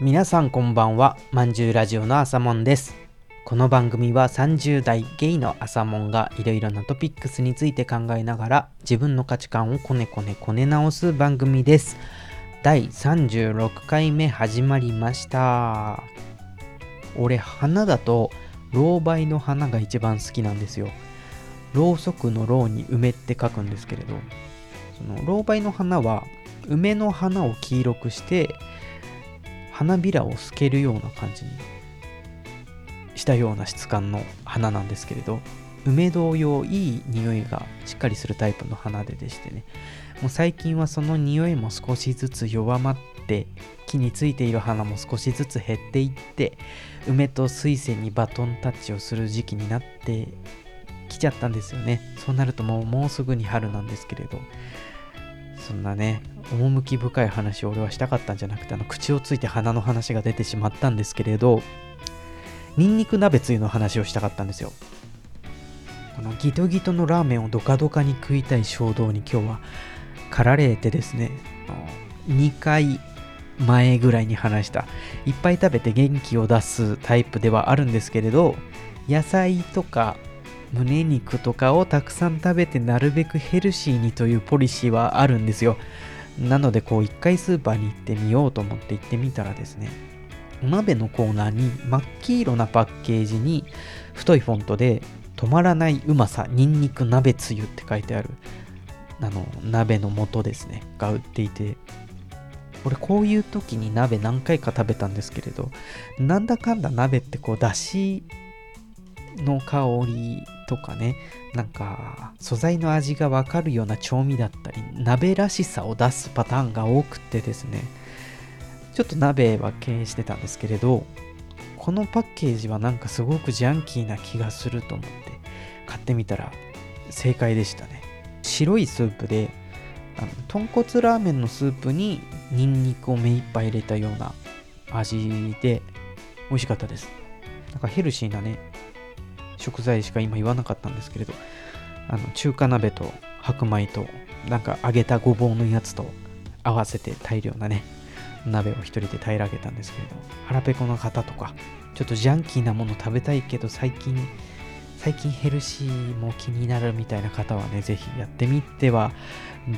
皆さんこんばんは。まんじゅうラジオの朝もんです。この番組は30代ゲイの朝もんがいろいろなトピックスについて考えながら自分の価値観をこねこねこね直す番組です。第36回目始まりました。俺花だと老梅の花が一番好きなんですよ。ろうそくのろうに梅って書くんですけれどその老梅の花は梅の花を黄色くして花びらを透けるような感じにしたような質感の花なんですけれど梅同様いい匂いがしっかりするタイプの花ででしてね。もう最近はその匂いも少しずつ弱まって木についている花も少しずつ減っていって梅と水仙にバトンタッチをする時期になってきちゃったんですよね。そうなるともうもうすぐに春なんですけれどそんなね趣深い話を俺はしたかったんじゃなくてあの口をついて鼻の話が出てしまったんですけれどニンニク鍋つゆの話をしたかったんですよ。このギトギトのラーメンをドカドカに食いたい衝動に今日は駆られてですね2回前ぐらいに話した。いっぱい食べて元気を出すタイプではあるんですけれど野菜とか胸肉とかをたくさん食べてなるべくヘルシーにというポリシーはあるんですよ。なのでこう一回スーパーに行ってみようと思って行ってみたらですねお鍋のコーナーに真っ黄色なパッケージに太いフォントで止まらないうまさにんにく鍋つゆって書いてあるあの鍋の素ですねが売っていて。俺こういう時に鍋何回か食べたんですけれどなんだかんだ鍋ってこうだしの香りとかね。なんか素材の味がわかるような調味だったり鍋らしさを出すパターンが多くてですね。ちょっと鍋は敬遠してたんですけれどこのパッケージはなんかすごくジャンキーな気がすると思って買ってみたら正解でしたね。白いスープであの豚骨ラーメンのスープにニンニクを目いっぱい入れたような味で美味しかったです。なんかヘルシーなね食材しか今言わなかったんですけれどあの中華鍋と白米となんか揚げたごぼうのやつと合わせて大量なね鍋を一人で平らげたんですけれど腹ペコの方とかちょっとジャンキーなもの食べたいけど最近最近ヘルシーも気になるみたいな方はね、ぜひやってみては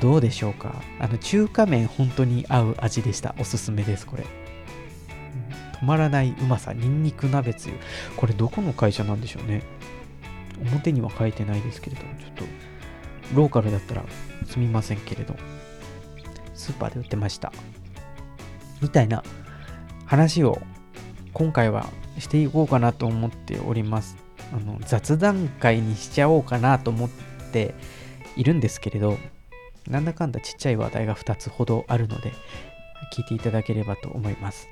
どうでしょうか。あの、中華麺本当に合う味でした。おすすめです、これ。止まらないうまさ、ニンニク鍋つゆ。これどこの会社なんでしょうね。表には書いてないですけれども、ちょっと、ローカルだったらすみませんけれど、スーパーで売ってました。みたいな話を今回はしていこうかなと思っております。あの雑談会にしちゃおうかなと思っているんですけれど、なんだかんだちっちゃい話題が2つほどあるので、聞いていただければと思います。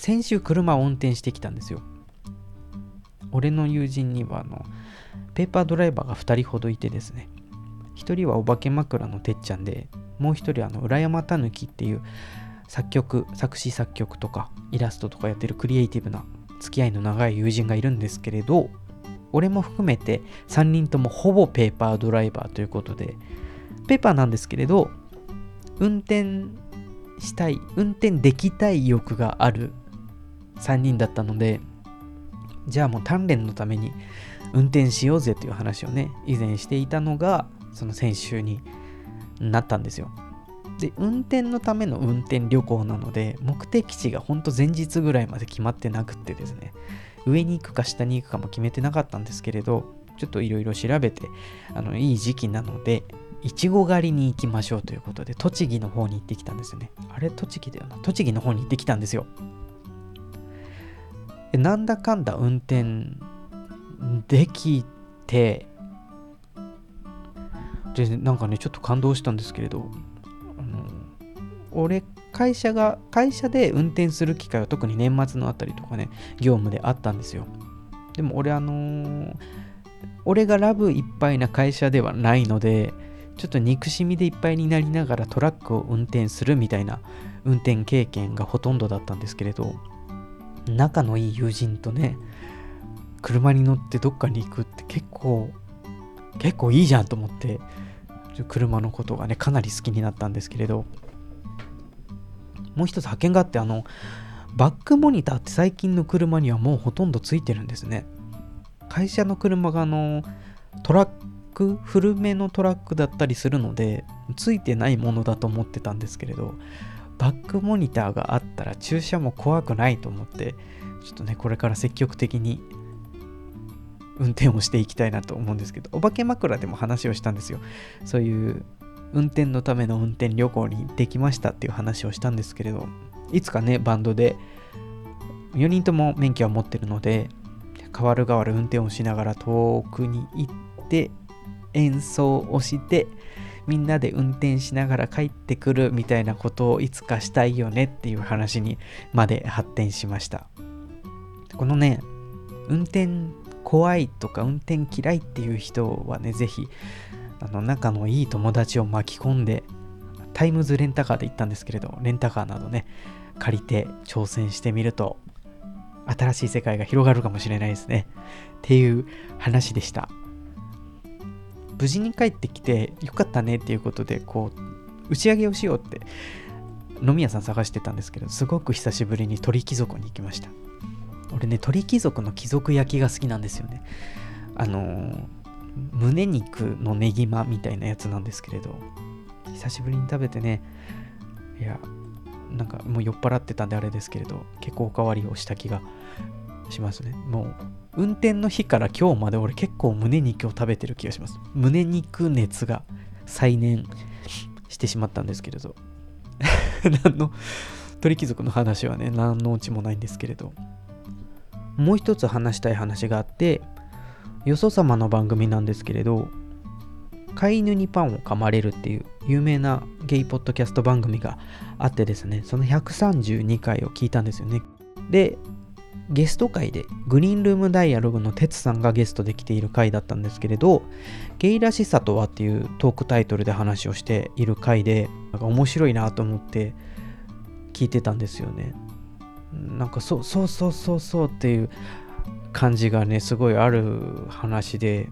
先週車を運転してきたんですよ。俺の友人にはあのペーパードライバーが2人ほどいてですね1人はお化け枕のてっちゃんでもう1人はあの裏山たぬきっていう作曲作詞作曲とかイラストとかやってるクリエイティブな付き合いの長い友人がいるんですけれど俺も含めて3人ともほぼペーパードライバーということでペーパーなんですけれど運転したい運転できたい欲がある3人だったのでじゃあもう鍛錬のために運転しようぜという話をね以前していたのがその先週になったんですよ。で運転のための運転旅行なので目的地がほんと前日ぐらいまで決まってなくってですね上に行くか下に行くかも決めてなかったんですけれどちょっといろいろ調べてあのいい時期なのでいちご狩りに行きましょうということで栃木の方に行ってきたんですよね。あれ栃木だよな。栃木の方に行ってきたんですよ。なんだかんだ運転できてでなんかねちょっと感動したんですけれどあの俺会社が会社で運転する機会は特に年末のあたりとかね業務であったんですよ。でも俺あのー、俺がラブいっぱいな会社ではないのでちょっと憎しみでいっぱいになりながらトラックを運転するみたいな運転経験がほとんどだったんですけれど仲のいい友人とね車に乗ってどっかに行くって結構結構いいじゃんと思って車のことがねかなり好きになったんですけれどもう一つ発見があってあのバックモニターって最近の車にはもうほとんどついてるんですね。会社の車があのトラック古めのトラックだったりするのでついてないものだと思ってたんですけれどバックモニターがあったら駐車も怖くないと思ってちょっとねこれから積極的に運転をしていきたいなと思うんですけどお化け枕でも話をしたんですよ。そういう運転のための運転旅行に行ってきましたっていう話をしたんですけれどいつかねバンドで4人とも免許は持ってるので代わる代わる運転をしながら遠くに行って演奏をしてみんなで運転しながら帰ってくるみたいなことをいつかしたいよねっていう話にまで発展しました。このね運転怖いとか運転嫌いっていう人はねぜひあの仲のいい友達を巻き込んでタイムズレンタカーで行ったんですけれどレンタカーなどね借りて挑戦してみると新しい世界が広がるかもしれないですね。っていう話でした。無事に帰ってきてよかったねっていうことでこう打ち上げをしようって飲み屋さん探してたんですけどすごく久しぶりに鳥貴族に行きました。俺ね鳥貴族の貴族焼きが好きなんですよね。あのー、胸肉のねぎまみたいなやつなんですけれど久しぶりに食べてねいやなんかもう酔っ払ってたんであれですけれど結構おかわりをした気がしますね。もう運転の日から今日まで俺結構胸肉を食べてる気がします。胸肉熱が再燃してしまったんですけれど。何の鳥貴族の話はね何のうちもないんですけれど。もう一つ話したい話があってよそ様の番組なんですけれど飼い犬にパンを噛まれるっていう有名なゲイポッドキャスト番組があってですねその132回を聞いたんですよね。でゲスト会でグリーンルームダイアログの哲さんがゲストで来ている回だったんですけれどゲイらしさとはっていうトークタイトルで話をしている回でなんか面白いなと思って聞いてたんですよね。なんかそうそうそうそうそうっていう感じがねすごいある話で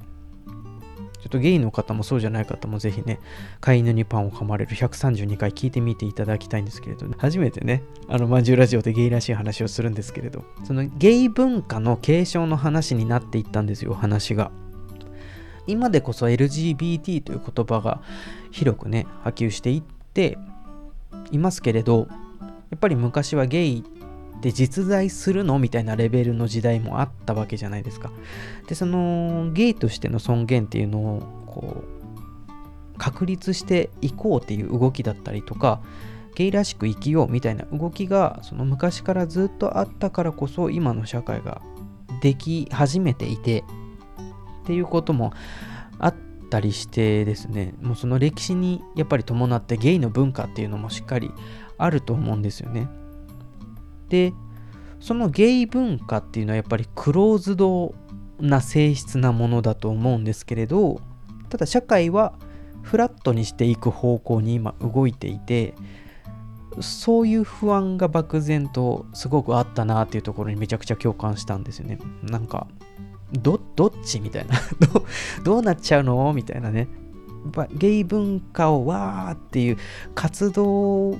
ちょっとゲイの方もそうじゃない方もぜひね、飼い犬にパンを噛まれる132回聞いてみていただきたいんですけれど、初めてね、あの、まんじゅうラジオでゲイらしい話をするんですけれど、そのゲイ文化の継承の話になっていったんですよ、話が。今でこそ LGBT という言葉が広くね、波及していっていますけれど、やっぱり昔はゲイで実在するのみたいなレベルの時代もあったわけじゃないですか。で、そのゲイとしての尊厳っていうのをこう確立していこうっていう動きだったりとか、ゲイらしく生きようみたいな動きがその昔からずっとあったからこそ今の社会ができ始めていてっていうこともあったりしてですねもうその歴史にやっぱり伴ってゲイの文化っていうのもしっかりあると思うんですよね。でそのゲイ文化っていうのはやっぱりクローズドな性質なものだと思うんですけれどただ社会はフラットにしていく方向に今動いていてそういう不安が漠然とすごくあったなっていうところにめちゃくちゃ共感したんですよね。なんかどどっちみたいな。どどうなっちゃうのみたいなね。ゲイ文化をわーっていう活動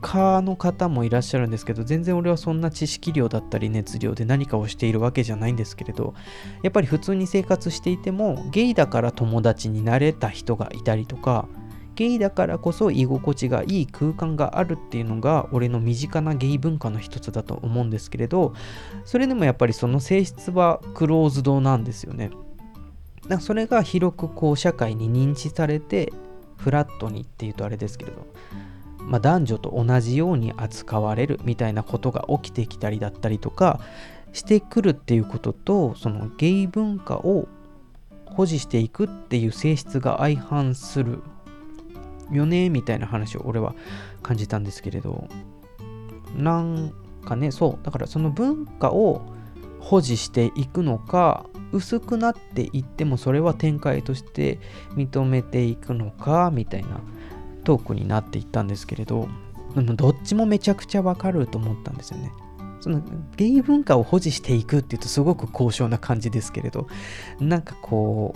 家の方もいらっしゃるんですけど全然俺はそんな知識量だったり熱量で何かをしているわけじゃないんですけれどやっぱり普通に生活していてもゲイだから友達になれた人がいたりとかゲイだからこそ居心地がいい空間があるっていうのが俺の身近なゲイ文化の一つだと思うんですけれどそれでもやっぱりその性質はクローズドなんですよね。だそれが広くこう社会に認知されてフラットにっていうとあれですけれどまあ、男女と同じように扱われるみたいなことが起きてきたりだったりとかしてくるっていうこととそのゲイ文化を保持していくっていう性質が相反するよねみたいな話を俺は感じたんですけれど。なんかねそうだからその文化を保持していくのか薄くなっていってもそれは展開として認めていくのかみたいなトークになっていったんですけれどどっちもめちゃくちゃわかると思ったんですよね。そのゲイ文化を保持していくっていうとすごく高尚な感じですけれどなんかこ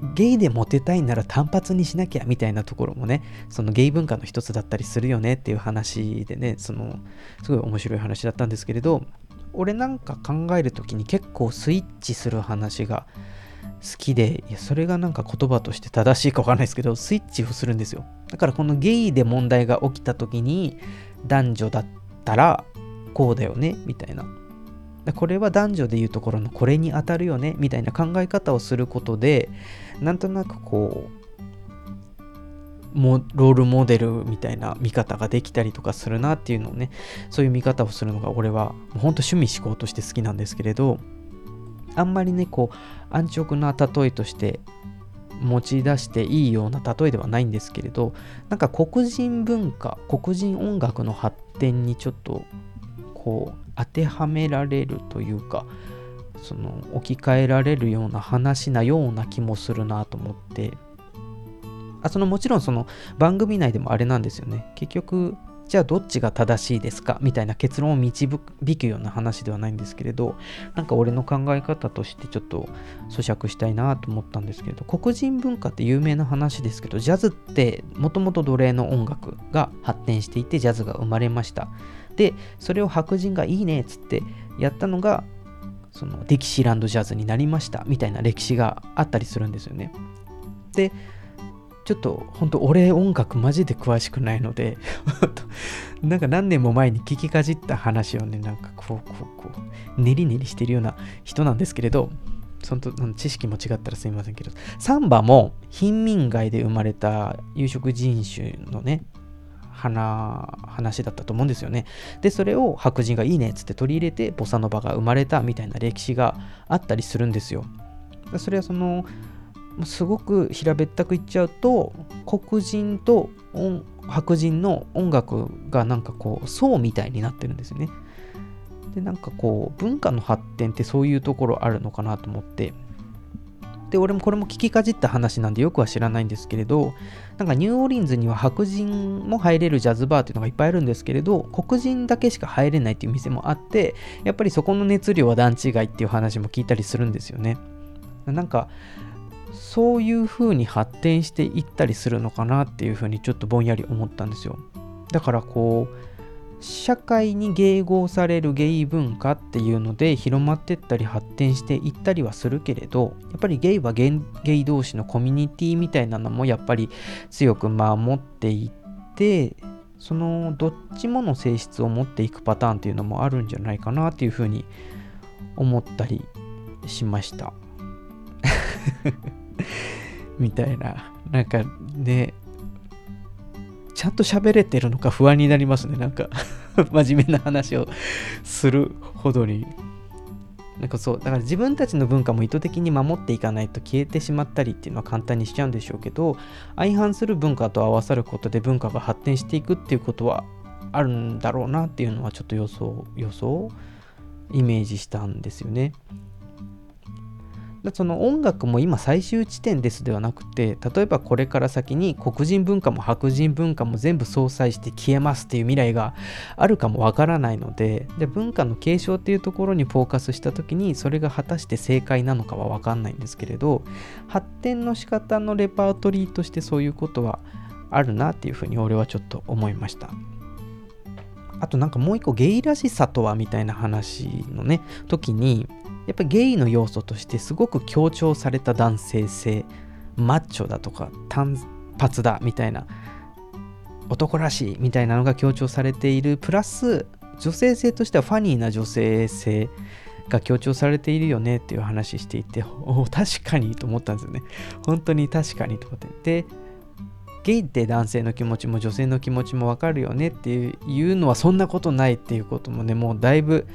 うゲイでモテたいなら単発にしなきゃみたいなところもねそのゲイ文化の一つだったりするよねっていう話でねそのすごい面白い話だったんですけれど俺なんか考える時に結構スイッチする話が好きでいやそれがなんか言葉として正しいかわかんないですけどスイッチをするんですよ。だからこのゲイで問題が起きた時に男女だったらこうだよねみたいな。これは男女でいうところのこれに当たるよねみたいな考え方をすることでなんとなくこうもロールモデルみたいな見方ができたりとかするなっていうのをねそういう見方をするのが俺は本当趣味思考として好きなんですけれどあんまりねこう安直な例えとして持ち出していいような例えではないんですけれどなんか黒人文化黒人音楽の発展にちょっとこう当てはめられるというかその置き換えられるような話なような気もするなと思って。あそのもちろんその番組内でもあれなんですよね。結局じゃあどっちが正しいですか？みたいな結論を導くような話ではないんですけれどなんか俺の考え方としてちょっと咀嚼したいなと思ったんですけれど黒人文化って有名な話ですけどジャズってもともと奴隷の音楽が発展していてジャズが生まれました。でそれを白人がいいねっつってやったのがそのディキシーランドジャズになりましたみたいな歴史があったりするんですよね。でちょっと本当俺音楽マジで詳しくないので なんか何年も前に聞きかじった話をねなんかこうこうこう練り練りしてるような人なんですけれどその知識も違ったらすみませんけどサンバも貧民街で生まれた有色人種のね話話だったと思うんですよね。で、それを白人がいいねっつって取り入れて、ボサノバが生まれたみたいな歴史があったりするんですよ。それはその、すごく平べったく言っちゃうと、黒人と白人の音楽がなんかこう、層みたいになってるんですよね。で、なんかこう、文化の発展ってそういうところあるのかなと思って、で、俺もこれも聞きかじった話なんでよくは知らないんですけれど、なんかニューオーリンズには白人も入れるジャズバーっていうのがいっぱいあるんですけれど、黒人だけしか入れないっていう店もあって、やっぱりそこの熱量は段違いっていう話も聞いたりするんですよね。なんか、そういう風に発展していったりするのかなっていう風にちょっとぼんやり思ったんですよ。だからこう、社会に迎合されるゲイ文化っていうので広まってったり発展していったりはするけれどやっぱりゲイはゲイ同士のコミュニティみたいなのもやっぱり強く守っていってそのどっちもの性質を持っていくパターンっていうのもあるんじゃないかなっていうふうに思ったりしました みたいななんかねちゃんと喋れてるのか不安になりますね。なんか 真面目な話をするほどに。なんかそう、だから自分たちの文化も意図的に守っていかないと消えてしまったりっていうのは簡単にしちゃうんでしょうけど、相反する文化と合わさることで文化が発展していくっていうことはあるんだろうなっていうのはちょっと予想、予想？イメージしたんですよね。その音楽も今最終地点ですではなくて例えばこれから先に黒人文化も白人文化も全部相殺して消えますっていう未来があるかもわからないのでで文化の継承っていうところにフォーカスした時にそれが果たして正解なのかはわかんないんですけれど発展の仕方のレパートリーとしてそういうことはあるなっていうふうに俺はちょっと思いました。あとなんかもう一個ゲイらしさとはみたいな話のね時にやっぱりゲイの要素としてすごく強調された男性性マッチョだとか単発だみたいな男らしいみたいなのが強調されている。プラス女性性としてはファニーな女性性が強調されているよねっていう話していて確かにと思ったんですよね。本当に確かにと思って。でゲイって男性の気持ちも女性の気持ちもわかるよねっていうのはそんなことないっていうこともねもうだいぶ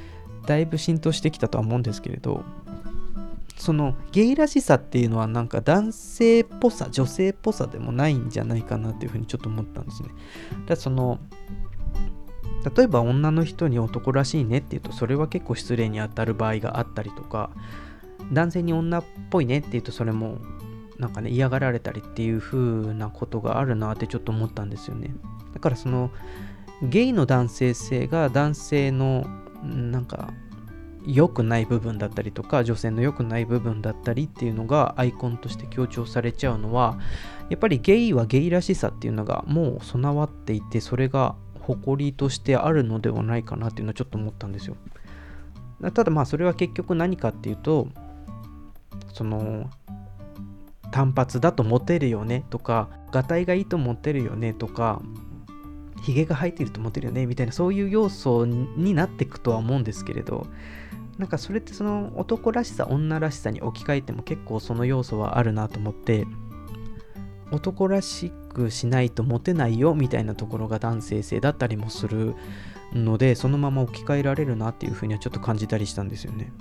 だいぶ浸透してきたとは思うんですけれどそのゲイらしさっていうのはなんか男性っぽさ女性っぽさでもないんじゃないかなっていうふうにちょっと思ったんですね。だその例えば女の人に男らしいねって言うとそれは結構失礼に当たる場合があったりとか男性に女っぽいねって言うとそれもなんかね嫌がられたりっていう風なことがあるなってちょっと思ったんですよね。だからそのゲイの男性性が男性のなんか良くない部分だったりとか女性の良くない部分だったりっていうのがアイコンとして強調されちゃうのはやっぱりゲイはゲイらしさっていうのがもう備わっていてそれが誇りとしてあるのではないかなっていうのはちょっと思ったんですよ。ただまあそれは結局何かっていうとその単発だとモテるよねとかがたいがいいとモテるよねとかヒゲが生えてるとモテるよねみたいなそういう要素になっていくとは思うんですけれどなんかそれってその男らしさ女らしさに置き換えても結構その要素はあるなと思って男らしくしないとモテないよみたいなところが男性性だったりもするのでそのまま置き換えられるなっていうふうにはちょっと感じたりしたんですよね。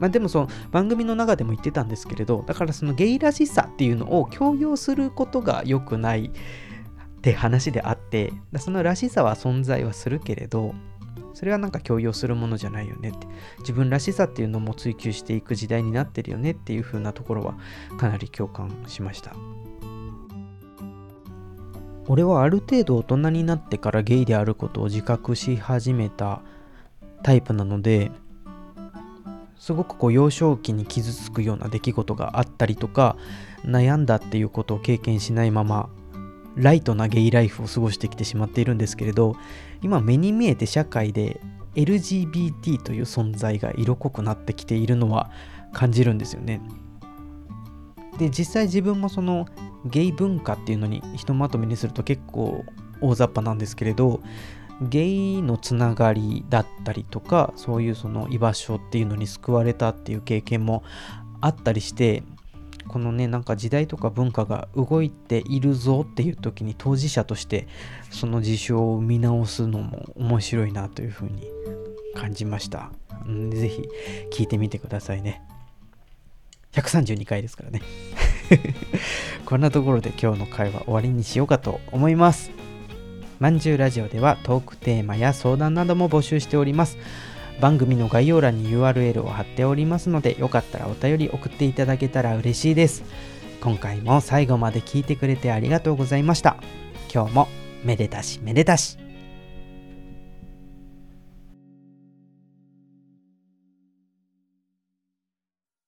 まあ、でもその番組の中でも言ってたんですけれどだからそのゲイらしさっていうのを強要することが良くないって話であってそのらしさは存在はするけれどそれはなんか強要するものじゃないよねって。自分らしさっていうのも追求していく時代になってるよねっていう風なところはかなり共感しました。俺はある程度大人になってからゲイであることを自覚し始めたタイプなのですごくこう幼少期に傷つくような出来事があったりとか悩んだっていうことを経験しないままライトなゲイライフを過ごしてきてしまっているんですけれど今目に見えて社会で LGBT という存在が色濃くなってきているのは感じるんですよね。で実際自分もそのゲイ文化っていうのにひとまとめにすると結構大雑把なんですけれどゲイのつながりだったりとかそういうその居場所っていうのに救われたっていう経験もあったりしてこのねなんか時代とか文化が動いているぞっていう時に当事者としてその事象を見直すのも面白いなというふうに感じました是非聞いてみてくださいね132回ですからね こんなところで今日の会話終わりにしようかと思います。まんじゅうラジオではトークテーマや相談なども募集しております。番組の概要欄に URL を貼っておりますのでよかったらお便り送っていただけたら嬉しいです。今回も最後まで聞いてくれてありがとうございました。今日もめでたしめでたし。